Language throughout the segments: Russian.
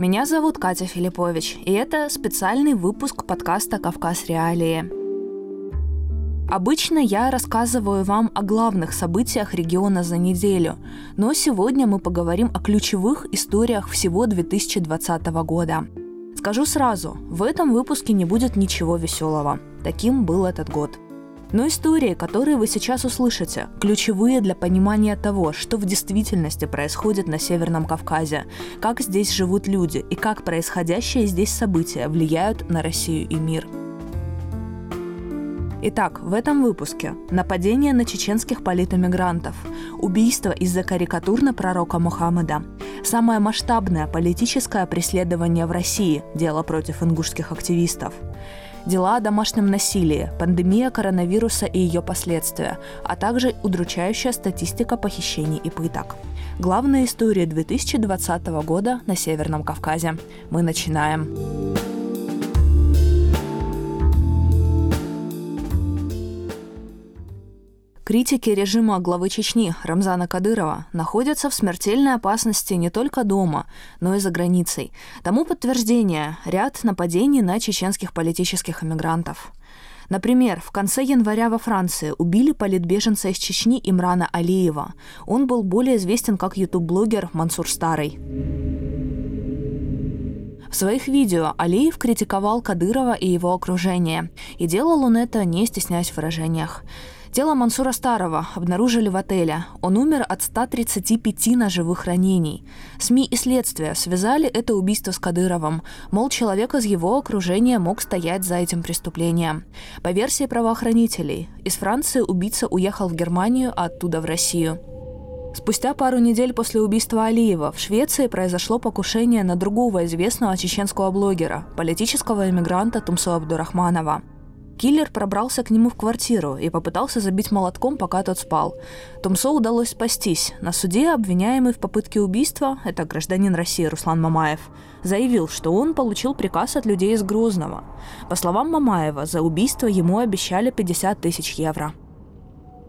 Меня зовут Катя Филиппович, и это специальный выпуск подкаста «Кавказ Реалии». Обычно я рассказываю вам о главных событиях региона за неделю, но сегодня мы поговорим о ключевых историях всего 2020 года. Скажу сразу, в этом выпуске не будет ничего веселого. Таким был этот год – но истории, которые вы сейчас услышите, ключевые для понимания того, что в действительности происходит на Северном Кавказе, как здесь живут люди и как происходящие здесь события влияют на Россию и мир. Итак, в этом выпуске нападение на чеченских политэмигрантов, убийство из-за карикатур на пророка Мухаммеда, самое масштабное политическое преследование в России, дело против ингушских активистов – дела о домашнем насилии, пандемия коронавируса и ее последствия, а также удручающая статистика похищений и пыток. Главная история 2020 года на Северном Кавказе. Мы начинаем. Критики режима главы Чечни Рамзана Кадырова находятся в смертельной опасности не только дома, но и за границей. Тому подтверждение – ряд нападений на чеченских политических эмигрантов. Например, в конце января во Франции убили политбеженца из Чечни Имрана Алиева. Он был более известен как ютуб-блогер Мансур Старый. В своих видео Алиев критиковал Кадырова и его окружение, и делал он это, не стесняясь в выражениях. Тело Мансура Старого обнаружили в отеле. Он умер от 135 ножевых ранений. СМИ и следствие связали это убийство с Кадыровым. Мол, человек из его окружения мог стоять за этим преступлением. По версии правоохранителей, из Франции убийца уехал в Германию, а оттуда в Россию. Спустя пару недель после убийства Алиева в Швеции произошло покушение на другого известного чеченского блогера, политического эмигранта Тумсо Абдурахманова. Киллер пробрался к нему в квартиру и попытался забить молотком, пока тот спал. Томсо удалось спастись. На суде обвиняемый в попытке убийства, это гражданин России Руслан Мамаев, заявил, что он получил приказ от людей из Грозного. По словам Мамаева, за убийство ему обещали 50 тысяч евро.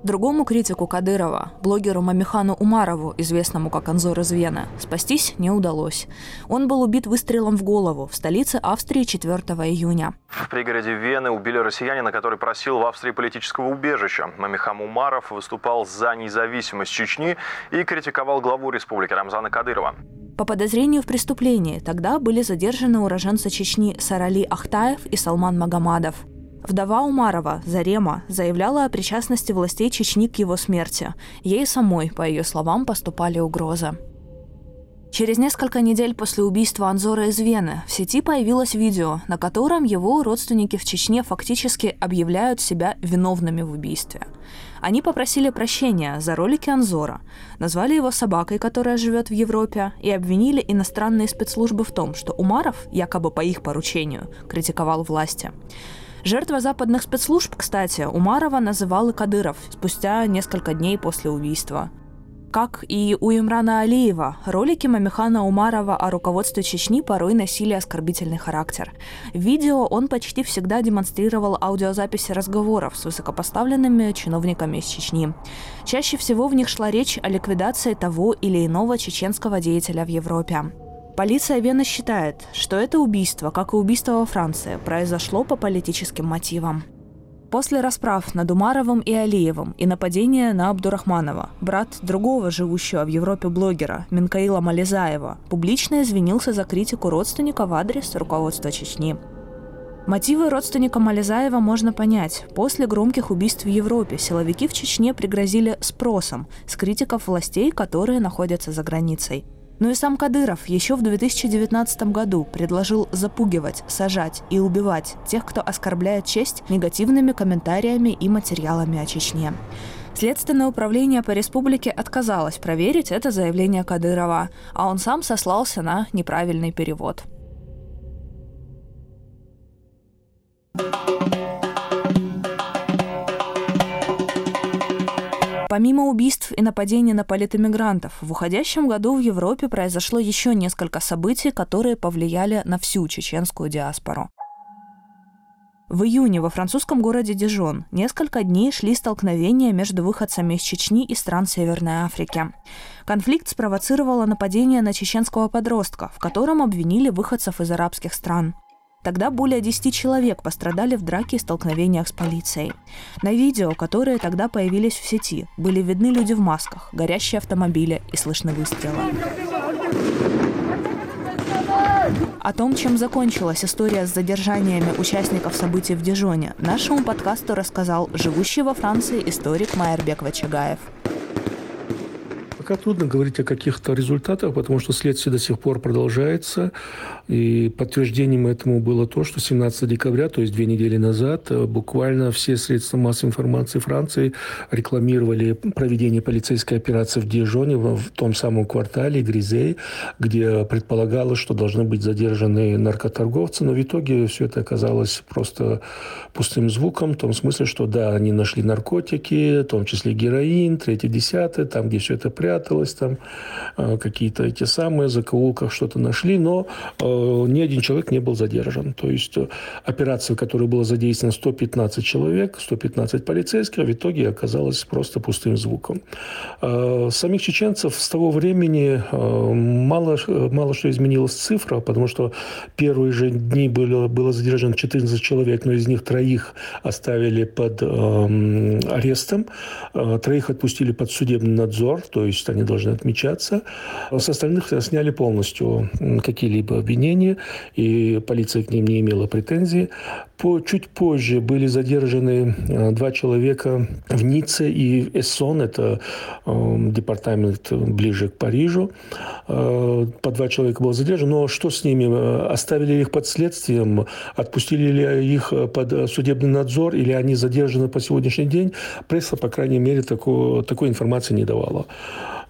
Другому критику Кадырова, блогеру Мамихану Умарову, известному как Анзор из Вены, спастись не удалось. Он был убит выстрелом в голову в столице Австрии 4 июня. В пригороде Вены убили россиянина, который просил в Австрии политического убежища. Мамихам Умаров выступал за независимость Чечни и критиковал главу республики Рамзана Кадырова. По подозрению в преступлении тогда были задержаны уроженцы Чечни Сарали Ахтаев и Салман Магомадов. Вдова Умарова, Зарема, заявляла о причастности властей Чечни к его смерти. Ей самой, по ее словам, поступали угрозы. Через несколько недель после убийства Анзора из Вены в сети появилось видео, на котором его родственники в Чечне фактически объявляют себя виновными в убийстве. Они попросили прощения за ролики Анзора, назвали его собакой, которая живет в Европе, и обвинили иностранные спецслужбы в том, что Умаров, якобы по их поручению, критиковал власти. Жертва западных спецслужб, кстати, Умарова называл Кадыров спустя несколько дней после убийства. Как и у Имрана Алиева, ролики Мамихана Умарова о руководстве Чечни порой носили оскорбительный характер. В видео он почти всегда демонстрировал аудиозаписи разговоров с высокопоставленными чиновниками из Чечни. Чаще всего в них шла речь о ликвидации того или иного чеченского деятеля в Европе. Полиция Вены считает, что это убийство, как и убийство во Франции, произошло по политическим мотивам. После расправ над Умаровым и Алиевым и нападения на Абдурахманова, брат другого живущего в Европе блогера Минкаила Мализаева публично извинился за критику родственника в адрес руководства Чечни. Мотивы родственника Мализаева можно понять. После громких убийств в Европе силовики в Чечне пригрозили спросом с критиков властей, которые находятся за границей – но и сам Кадыров еще в 2019 году предложил запугивать, сажать и убивать тех, кто оскорбляет честь негативными комментариями и материалами о Чечне. Следственное управление по республике отказалось проверить это заявление Кадырова, а он сам сослался на неправильный перевод. Помимо убийств и нападений на политэмигрантов, в уходящем году в Европе произошло еще несколько событий, которые повлияли на всю чеченскую диаспору. В июне во французском городе Дижон несколько дней шли столкновения между выходцами из Чечни и стран Северной Африки. Конфликт спровоцировало нападение на чеченского подростка, в котором обвинили выходцев из арабских стран. Тогда более 10 человек пострадали в драке и столкновениях с полицией. На видео, которые тогда появились в сети, были видны люди в масках, горящие автомобили и слышны выстрелы. О том, чем закончилась история с задержаниями участников событий в Дижоне, нашему подкасту рассказал живущий во Франции историк Майербек Вачагаев. Пока трудно говорить о каких-то результатах, потому что следствие до сих пор продолжается. И подтверждением этому было то, что 17 декабря, то есть две недели назад, э, буквально все средства массовой информации Франции рекламировали проведение полицейской операции в Дижоне, в том самом квартале Гризей, где предполагалось, что должны быть задержаны наркоторговцы. Но в итоге все это оказалось просто пустым звуком, в том смысле, что да, они нашли наркотики, в том числе героин, третий, десятый, там, где все это пряталось, пряталось, там э, какие-то эти самые закоулках что-то нашли, но э, ни один человек не был задержан. То есть э, операция, в которой было задействовано 115 человек, 115 полицейских, в итоге оказалась просто пустым звуком. Самих чеченцев с того времени мало, мало что изменилась цифра, потому что первые же дни было, было задержано 14 человек, но из них троих оставили под э, арестом, троих отпустили под судебный надзор, то есть есть они должны отмечаться. С остальных сняли полностью какие-либо обвинения, и полиция к ним не имела претензий. По, чуть позже были задержаны э, два человека в Ницце и Эссон, это э, департамент ближе к Парижу. Э, по два человека было задержано, но что с ними? Оставили их под следствием? Отпустили ли их под судебный надзор? Или они задержаны по сегодняшний день? Пресса, по крайней мере, такой, такой информации не давала.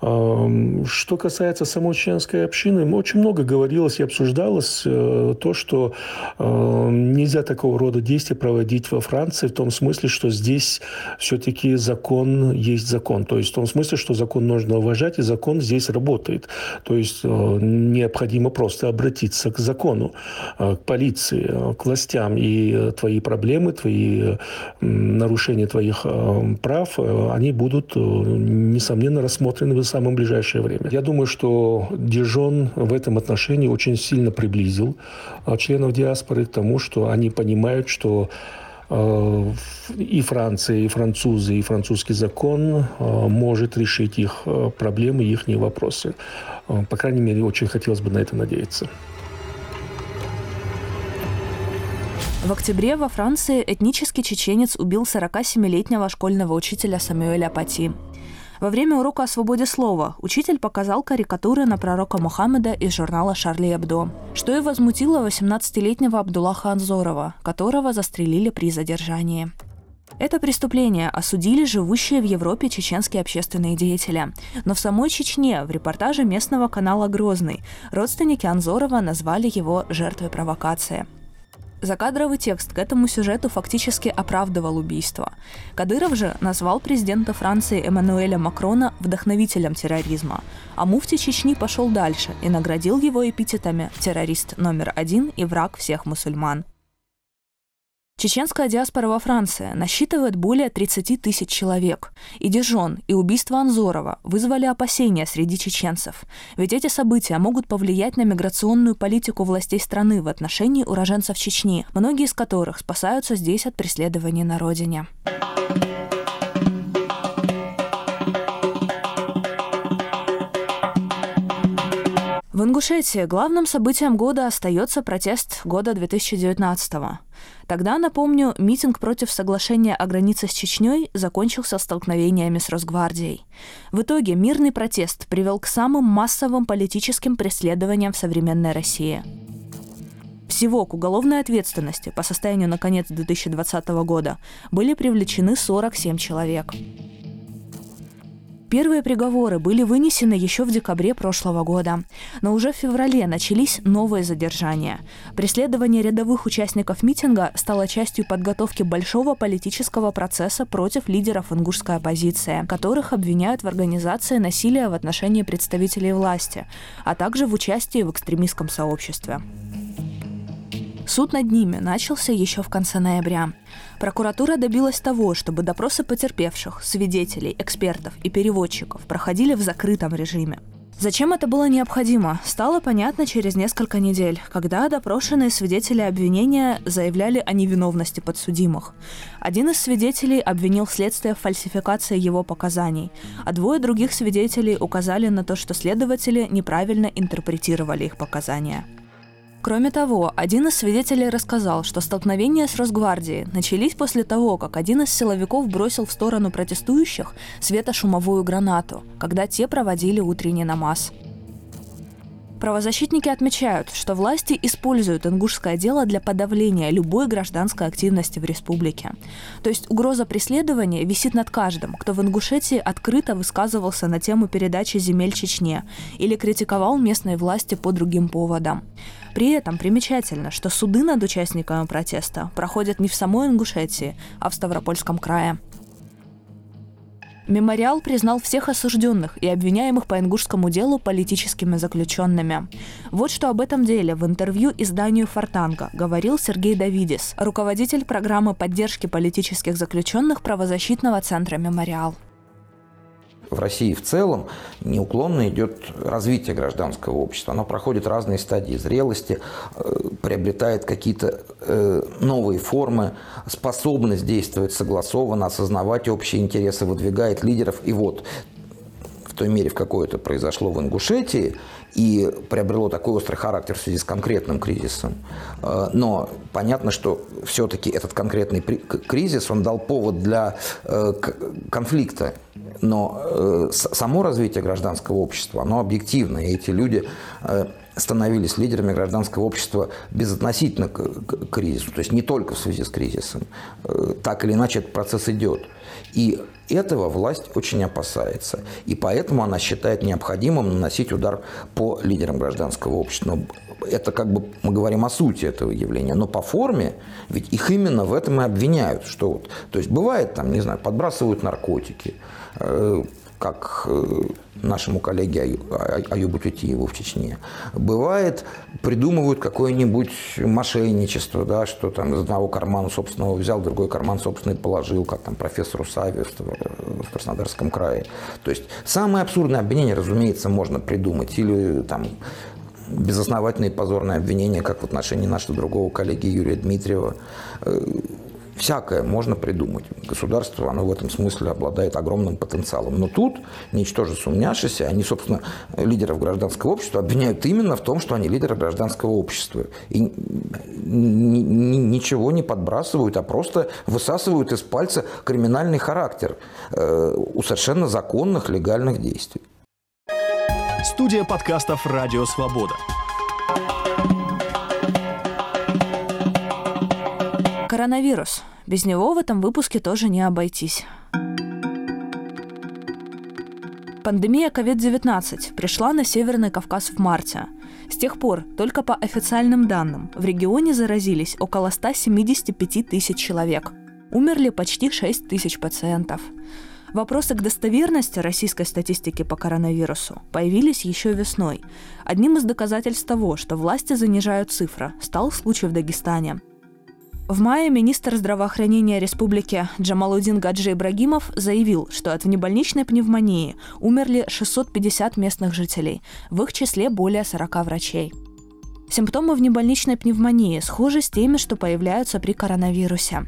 Что касается самой чеченской общины, очень много говорилось и обсуждалось э, то, что нельзя такого рода действия проводить во Франции в том смысле, что здесь все-таки закон есть закон. То есть в том смысле, что закон нужно уважать, и закон здесь работает. То есть э, необходимо просто обратиться к закону, э, к полиции, к властям. И твои проблемы, твои нарушения твоих прав, они будут, несомненно, рассмотрены самое ближайшее время. Я думаю, что Дижон в этом отношении очень сильно приблизил а, членов диаспоры к тому, что они понимают, что а, и Франция, и французы, и французский закон а, может решить их проблемы, их вопросы. По крайней мере, очень хотелось бы на это надеяться. В октябре во Франции этнический чеченец убил 47-летнего школьного учителя Самуэля Пати. Во время урока о свободе слова учитель показал карикатуры на пророка Мухаммеда из журнала «Шарли Эбдо», что и возмутило 18-летнего Абдуллаха Анзорова, которого застрелили при задержании. Это преступление осудили живущие в Европе чеченские общественные деятели. Но в самой Чечне, в репортаже местного канала «Грозный», родственники Анзорова назвали его жертвой провокации – Закадровый текст к этому сюжету фактически оправдывал убийство. Кадыров же назвал президента Франции Эммануэля Макрона вдохновителем терроризма, а муфти Чечни пошел дальше и наградил его эпитетами «террорист номер один» и «враг всех мусульман». Чеченская диаспора во Франции насчитывает более 30 тысяч человек. И Дижон, и убийство Анзорова вызвали опасения среди чеченцев. Ведь эти события могут повлиять на миграционную политику властей страны в отношении уроженцев Чечни, многие из которых спасаются здесь от преследований на родине. В Ингушетии главным событием года остается протест года 2019 -го. Тогда, напомню, митинг против соглашения о границе с Чечней закончился столкновениями с Росгвардией. В итоге мирный протест привел к самым массовым политическим преследованиям в современной России. Всего к уголовной ответственности по состоянию на конец 2020 года были привлечены 47 человек. Первые приговоры были вынесены еще в декабре прошлого года, но уже в феврале начались новые задержания. Преследование рядовых участников митинга стало частью подготовки большого политического процесса против лидеров ингушской оппозиции, которых обвиняют в организации насилия в отношении представителей власти, а также в участии в экстремистском сообществе. Суд над ними начался еще в конце ноября. Прокуратура добилась того, чтобы допросы потерпевших, свидетелей, экспертов и переводчиков проходили в закрытом режиме. Зачем это было необходимо, стало понятно через несколько недель, когда допрошенные свидетели обвинения заявляли о невиновности подсудимых. Один из свидетелей обвинил следствие в фальсификации его показаний, а двое других свидетелей указали на то, что следователи неправильно интерпретировали их показания. Кроме того, один из свидетелей рассказал, что столкновения с Росгвардией начались после того, как один из силовиков бросил в сторону протестующих светошумовую гранату, когда те проводили утренний намаз. Правозащитники отмечают, что власти используют ингушское дело для подавления любой гражданской активности в республике. То есть угроза преследования висит над каждым, кто в Ингушетии открыто высказывался на тему передачи земель Чечне или критиковал местные власти по другим поводам. При этом примечательно, что суды над участниками протеста проходят не в самой Ингушетии, а в Ставропольском крае. Мемориал признал всех осужденных и обвиняемых по ингушскому делу политическими заключенными. Вот что об этом деле в интервью изданию «Фортанга» говорил Сергей Давидис, руководитель программы поддержки политических заключенных правозащитного центра «Мемориал» в России в целом неуклонно идет развитие гражданского общества. Оно проходит разные стадии зрелости, э, приобретает какие-то э, новые формы, способность действовать согласованно, осознавать общие интересы, выдвигает лидеров. И вот в той мере, в какой это произошло в Ингушетии, и приобрело такой острый характер в связи с конкретным кризисом. Э, но понятно, что все-таки этот конкретный кризис, он дал повод для конфликта но э, само развитие гражданского общества, оно объективно, и эти люди э, становились лидерами гражданского общества безотносительно к, кризису, то есть не только в связи с кризисом. Э, так или иначе этот процесс идет. И этого власть очень опасается. И поэтому она считает необходимым наносить удар по лидерам гражданского общества. Это как бы мы говорим о сути этого явления. Но по форме, ведь их именно в этом и обвиняют. Что вот, то есть бывает там, не знаю, подбрасывают наркотики, Э, как э, нашему коллеге Аюбу Тютиеву в Чечне. Бывает, придумывают какое-нибудь мошенничество, да, что там из одного кармана собственного взял, другой карман собственный положил, как там профессору Саве в Краснодарском крае. То есть самое абсурдное обвинение, разумеется, можно придумать. Или там безосновательные позорные обвинения, как в отношении нашего другого коллеги Юрия Дмитриева. Всякое можно придумать. Государство, оно в этом смысле обладает огромным потенциалом. Но тут, ничтоже сумняшися, они, собственно, лидеров гражданского общества обвиняют именно в том, что они лидеры гражданского общества. И ничего не подбрасывают, а просто высасывают из пальца криминальный характер э, у совершенно законных, легальных действий. Студия подкастов «Радио Свобода». Коронавирус. Без него в этом выпуске тоже не обойтись. Пандемия COVID-19 пришла на Северный Кавказ в марте. С тех пор, только по официальным данным, в регионе заразились около 175 тысяч человек. Умерли почти 6 тысяч пациентов. Вопросы к достоверности российской статистики по коронавирусу появились еще весной. Одним из доказательств того, что власти занижают цифры, стал случай в Дагестане. В мае министр здравоохранения республики Джамалудин Гаджи Ибрагимов заявил, что от внебольничной пневмонии умерли 650 местных жителей, в их числе более 40 врачей. Симптомы внебольничной пневмонии схожи с теми, что появляются при коронавирусе.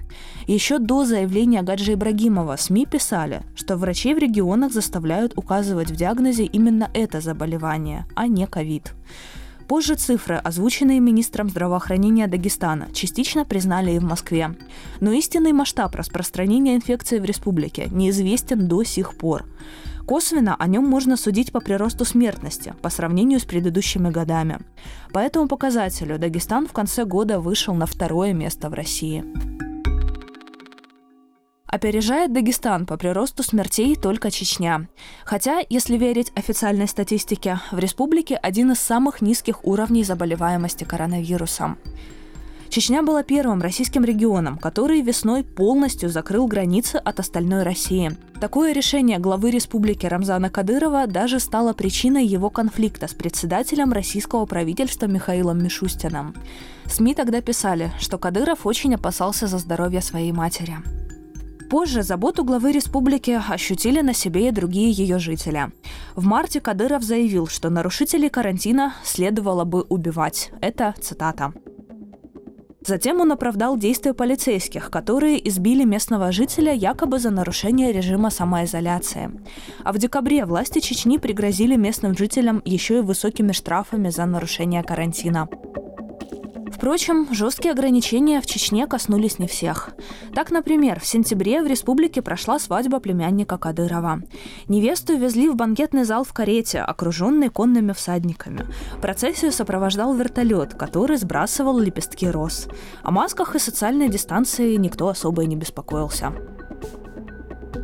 Еще до заявления Гаджи Ибрагимова СМИ писали, что врачей в регионах заставляют указывать в диагнозе именно это заболевание, а не ковид. Позже цифры, озвученные министром здравоохранения Дагестана, частично признали и в Москве. Но истинный масштаб распространения инфекции в республике неизвестен до сих пор. Косвенно о нем можно судить по приросту смертности по сравнению с предыдущими годами. По этому показателю Дагестан в конце года вышел на второе место в России. Опережает Дагестан по приросту смертей только Чечня. Хотя, если верить официальной статистике, в республике один из самых низких уровней заболеваемости коронавирусом. Чечня была первым российским регионом, который весной полностью закрыл границы от остальной России. Такое решение главы республики Рамзана Кадырова даже стало причиной его конфликта с председателем российского правительства Михаилом Мишустиным. СМИ тогда писали, что Кадыров очень опасался за здоровье своей матери. Позже заботу главы республики ощутили на себе и другие ее жители. В марте Кадыров заявил, что нарушителей карантина следовало бы убивать. Это цитата. Затем он оправдал действия полицейских, которые избили местного жителя якобы за нарушение режима самоизоляции. А в декабре власти Чечни пригрозили местным жителям еще и высокими штрафами за нарушение карантина. Впрочем, жесткие ограничения в Чечне коснулись не всех. Так, например, в сентябре в республике прошла свадьба племянника Кадырова. Невесту везли в банкетный зал в карете, окруженный конными всадниками. Процессию сопровождал вертолет, который сбрасывал лепестки роз. О масках и социальной дистанции никто особо и не беспокоился.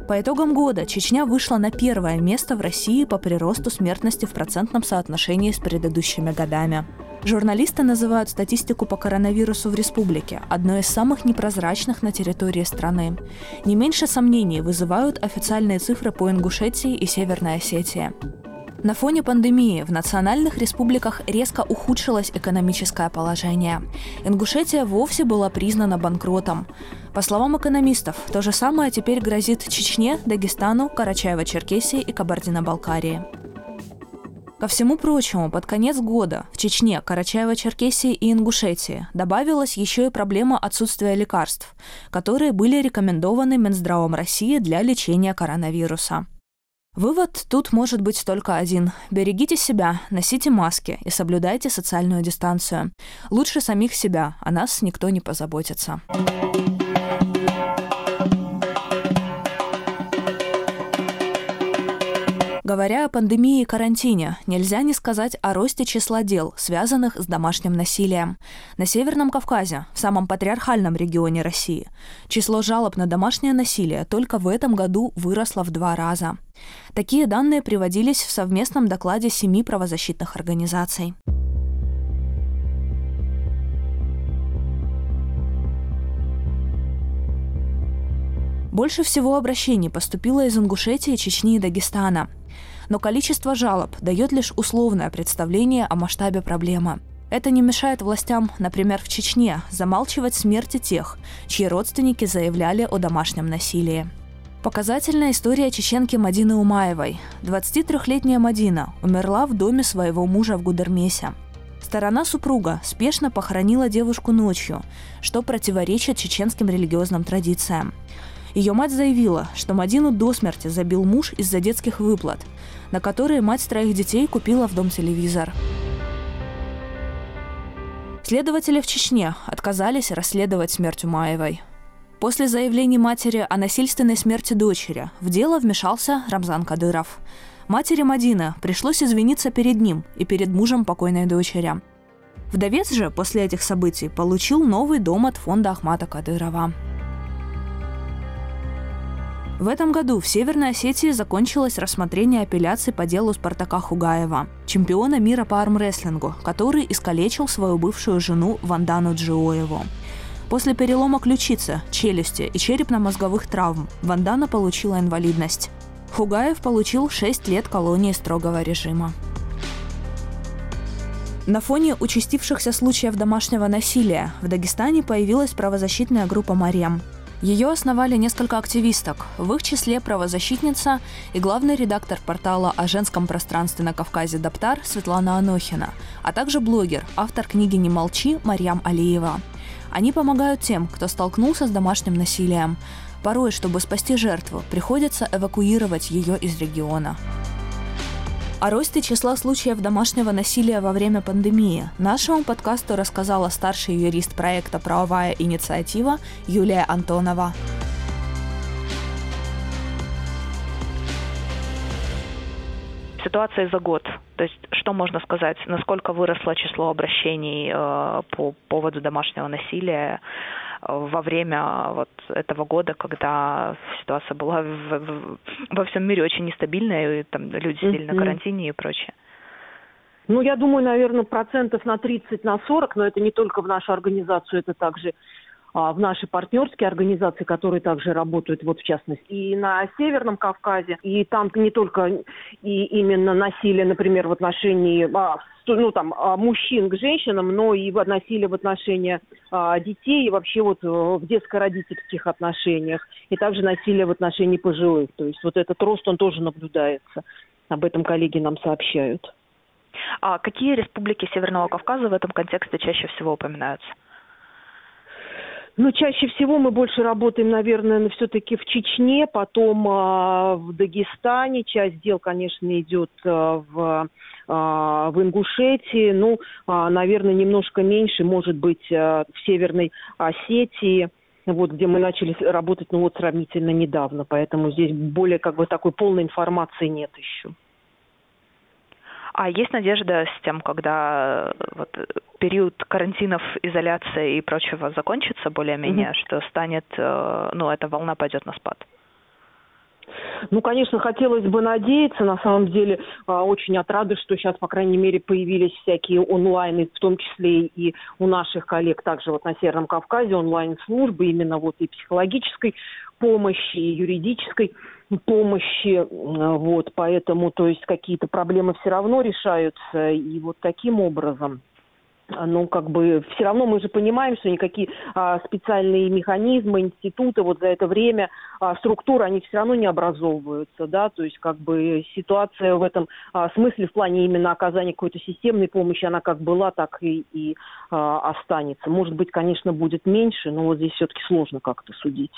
По итогам года Чечня вышла на первое место в России по приросту смертности в процентном соотношении с предыдущими годами. Журналисты называют статистику по коронавирусу в республике одной из самых непрозрачных на территории страны. Не меньше сомнений вызывают официальные цифры по Ингушетии и Северной Осетии. На фоне пандемии в национальных республиках резко ухудшилось экономическое положение. Ингушетия вовсе была признана банкротом. По словам экономистов, то же самое теперь грозит Чечне, Дагестану, Карачаево-Черкесии и Кабардино-Балкарии. Ко всему прочему, под конец года в Чечне, Карачаево-Черкесии и Ингушетии добавилась еще и проблема отсутствия лекарств, которые были рекомендованы Минздравом России для лечения коронавируса. Вывод тут может быть только один. Берегите себя, носите маски и соблюдайте социальную дистанцию. Лучше самих себя, о нас никто не позаботится. Говоря о пандемии и карантине, нельзя не сказать о росте числа дел, связанных с домашним насилием. На Северном Кавказе, в самом патриархальном регионе России, число жалоб на домашнее насилие только в этом году выросло в два раза. Такие данные приводились в совместном докладе семи правозащитных организаций. Больше всего обращений поступило из Ингушетии, Чечни и Дагестана. Но количество жалоб дает лишь условное представление о масштабе проблемы. Это не мешает властям, например, в Чечне, замалчивать смерти тех, чьи родственники заявляли о домашнем насилии. Показательная история чеченки Мадины Умаевой. 23-летняя Мадина умерла в доме своего мужа в Гудермесе. Сторона супруга спешно похоронила девушку ночью, что противоречит чеченским религиозным традициям. Ее мать заявила, что Мадину до смерти забил муж из-за детских выплат, на которые мать троих детей купила в дом телевизор. Следователи в Чечне отказались расследовать смерть Умаевой. После заявлений матери о насильственной смерти дочери в дело вмешался Рамзан Кадыров. Матери Мадина пришлось извиниться перед ним и перед мужем покойной дочери. Вдовец же после этих событий получил новый дом от фонда Ахмата Кадырова. В этом году в Северной Осетии закончилось рассмотрение апелляции по делу Спартака Хугаева, чемпиона мира по армрестлингу, который искалечил свою бывшую жену Вандану Джиоеву. После перелома ключицы, челюсти и черепно-мозговых травм Вандана получила инвалидность. Хугаев получил 6 лет колонии строгого режима. На фоне участившихся случаев домашнего насилия в Дагестане появилась правозащитная группа «Марем», ее основали несколько активисток, в их числе правозащитница и главный редактор портала о женском пространстве на Кавказе «Даптар» Светлана Анохина, а также блогер, автор книги «Не молчи» Марьям Алиева. Они помогают тем, кто столкнулся с домашним насилием. Порой, чтобы спасти жертву, приходится эвакуировать ее из региона. О росте числа случаев домашнего насилия во время пандемии нашему подкасту рассказала старший юрист проекта «Правовая инициатива» Юлия Антонова. Ситуация за год. То есть, что можно сказать, насколько выросло число обращений э, по поводу домашнего насилия во время вот этого года, когда ситуация была в, в, во всем мире очень нестабильная, и там люди сидели mm-hmm. на карантине и прочее. Ну, я думаю, наверное, процентов на 30, на 40, но это не только в нашу организацию, это также в наши партнерские организации, которые также работают, вот в частности, и на Северном Кавказе, и там не только и именно насилие, например, в отношении а, ну, там, а, мужчин к женщинам, но и насилие в отношении а, детей, и вообще вот э, в детско-родительских отношениях, и также насилие в отношении пожилых. То есть вот этот рост, он тоже наблюдается. Об этом коллеги нам сообщают. А какие республики Северного Кавказа в этом контексте чаще всего упоминаются? Ну, чаще всего мы больше работаем, наверное, все-таки в Чечне, потом э, в Дагестане. Часть дел, конечно, идет э, в, э, в Ингушетии. Ну, э, наверное, немножко меньше, может быть, э, в Северной Осетии вот где мы начали работать, ну вот сравнительно недавно, поэтому здесь более как бы такой полной информации нет еще. А есть надежда с тем, когда э, вот, период карантинов, изоляции и прочего закончится более-менее, mm-hmm. что станет, э, ну, эта волна пойдет на спад? Ну, конечно, хотелось бы надеяться. На самом деле, а, очень отрады, что сейчас, по крайней мере, появились всякие онлайны, в том числе и у наших коллег также вот на Северном Кавказе онлайн-службы, именно вот и психологической помощи, и юридической помощи, вот, поэтому, то есть, какие-то проблемы все равно решаются, и вот таким образом ну, как бы, все равно мы же понимаем, что никакие а, специальные механизмы, институты вот за это время, а, структуры, они все равно не образовываются, да, то есть, как бы, ситуация в этом а, смысле, в плане именно оказания какой-то системной помощи, она как была, так и, и а, останется. Может быть, конечно, будет меньше, но вот здесь все-таки сложно как-то судить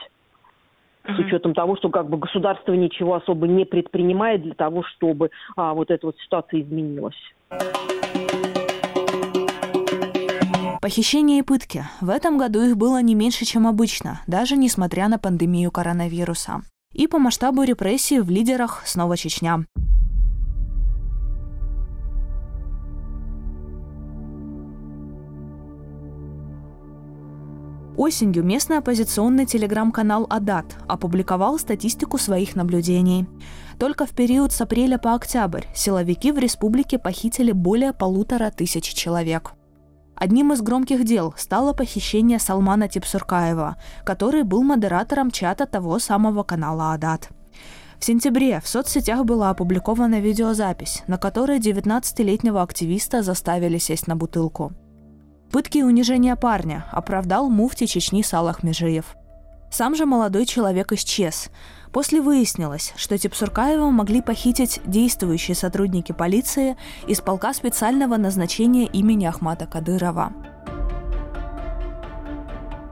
с учетом того, что как бы государство ничего особо не предпринимает для того, чтобы а, вот эта вот ситуация изменилась. Похищения и пытки. В этом году их было не меньше, чем обычно, даже несмотря на пандемию коронавируса. И по масштабу репрессий в лидерах снова Чечня. Осенью местный оппозиционный телеграм-канал «Адат» опубликовал статистику своих наблюдений. Только в период с апреля по октябрь силовики в республике похитили более полутора тысяч человек. Одним из громких дел стало похищение Салмана Типсуркаева, который был модератором чата того самого канала «Адат». В сентябре в соцсетях была опубликована видеозапись, на которой 19-летнего активиста заставили сесть на бутылку. Пытки и унижения парня оправдал муфти Чечни Салах Межиев. Сам же молодой человек исчез. После выяснилось, что Типсуркаева могли похитить действующие сотрудники полиции из полка специального назначения имени Ахмата Кадырова.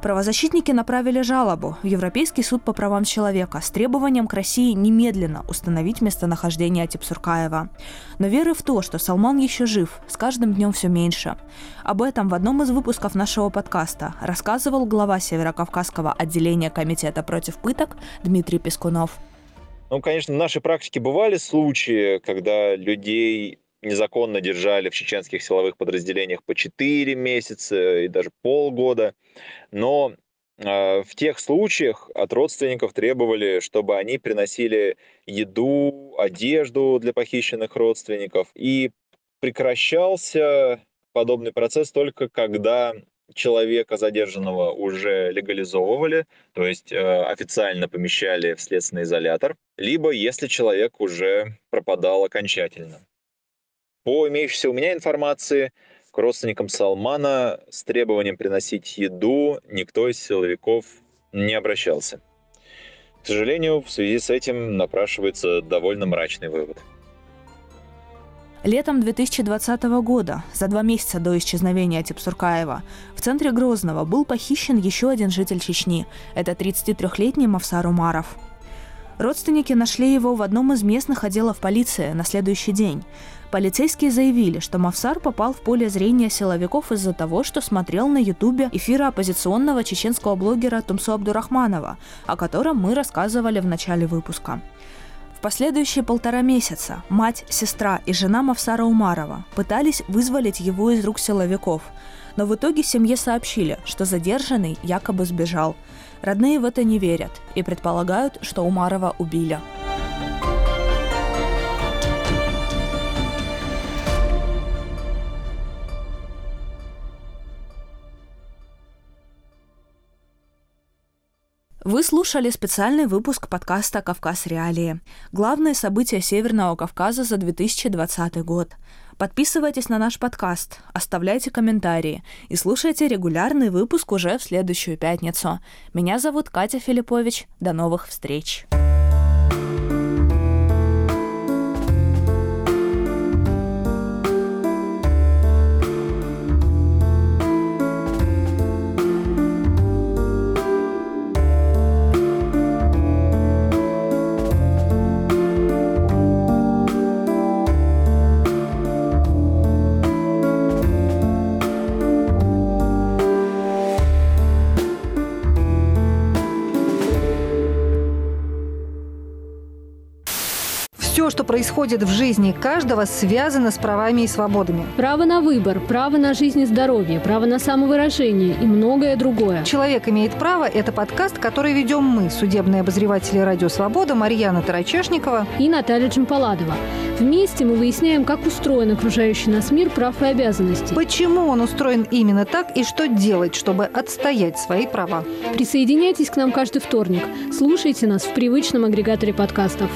Правозащитники направили жалобу в Европейский суд по правам человека с требованием к России немедленно установить местонахождение Атипсуркаева. Но веры в то, что Салман еще жив, с каждым днем все меньше. Об этом в одном из выпусков нашего подкаста рассказывал глава Северокавказского отделения Комитета против пыток Дмитрий Пескунов. Ну, конечно, в нашей практике бывали случаи, когда людей незаконно держали в чеченских силовых подразделениях по 4 месяца и даже полгода. Но э, в тех случаях от родственников требовали, чтобы они приносили еду, одежду для похищенных родственников. И прекращался подобный процесс только когда человека задержанного уже легализовывали, то есть э, официально помещали в следственный изолятор, либо если человек уже пропадал окончательно. По имеющейся у меня информации, к родственникам Салмана с требованием приносить еду никто из силовиков не обращался. К сожалению, в связи с этим напрашивается довольно мрачный вывод. Летом 2020 года, за два месяца до исчезновения Типсуркаева, в центре Грозного был похищен еще один житель Чечни. Это 33-летний Мавсар Умаров – Родственники нашли его в одном из местных отделов полиции на следующий день. Полицейские заявили, что Мавсар попал в поле зрения силовиков из-за того, что смотрел на ютубе эфиры оппозиционного чеченского блогера Тумсу Абдурахманова, о котором мы рассказывали в начале выпуска. В последующие полтора месяца мать, сестра и жена Мавсара Умарова пытались вызволить его из рук силовиков, но в итоге семье сообщили, что задержанный якобы сбежал. Родные в это не верят и предполагают, что Умарова убили. Вы слушали специальный выпуск подкаста «Кавказ Реалии». Главные события Северного Кавказа за 2020 год. Подписывайтесь на наш подкаст, оставляйте комментарии и слушайте регулярный выпуск уже в следующую пятницу. Меня зовут Катя Филиппович. До новых встреч! что происходит в жизни каждого, связано с правами и свободами. Право на выбор, право на жизнь и здоровье, право на самовыражение и многое другое. «Человек имеет право» – это подкаст, который ведем мы, судебные обозреватели «Радио Свобода» Марьяна Тарачешникова и Наталья Джампаладова. Вместе мы выясняем, как устроен окружающий нас мир прав и обязанностей. Почему он устроен именно так и что делать, чтобы отстоять свои права. Присоединяйтесь к нам каждый вторник. Слушайте нас в привычном агрегаторе подкастов.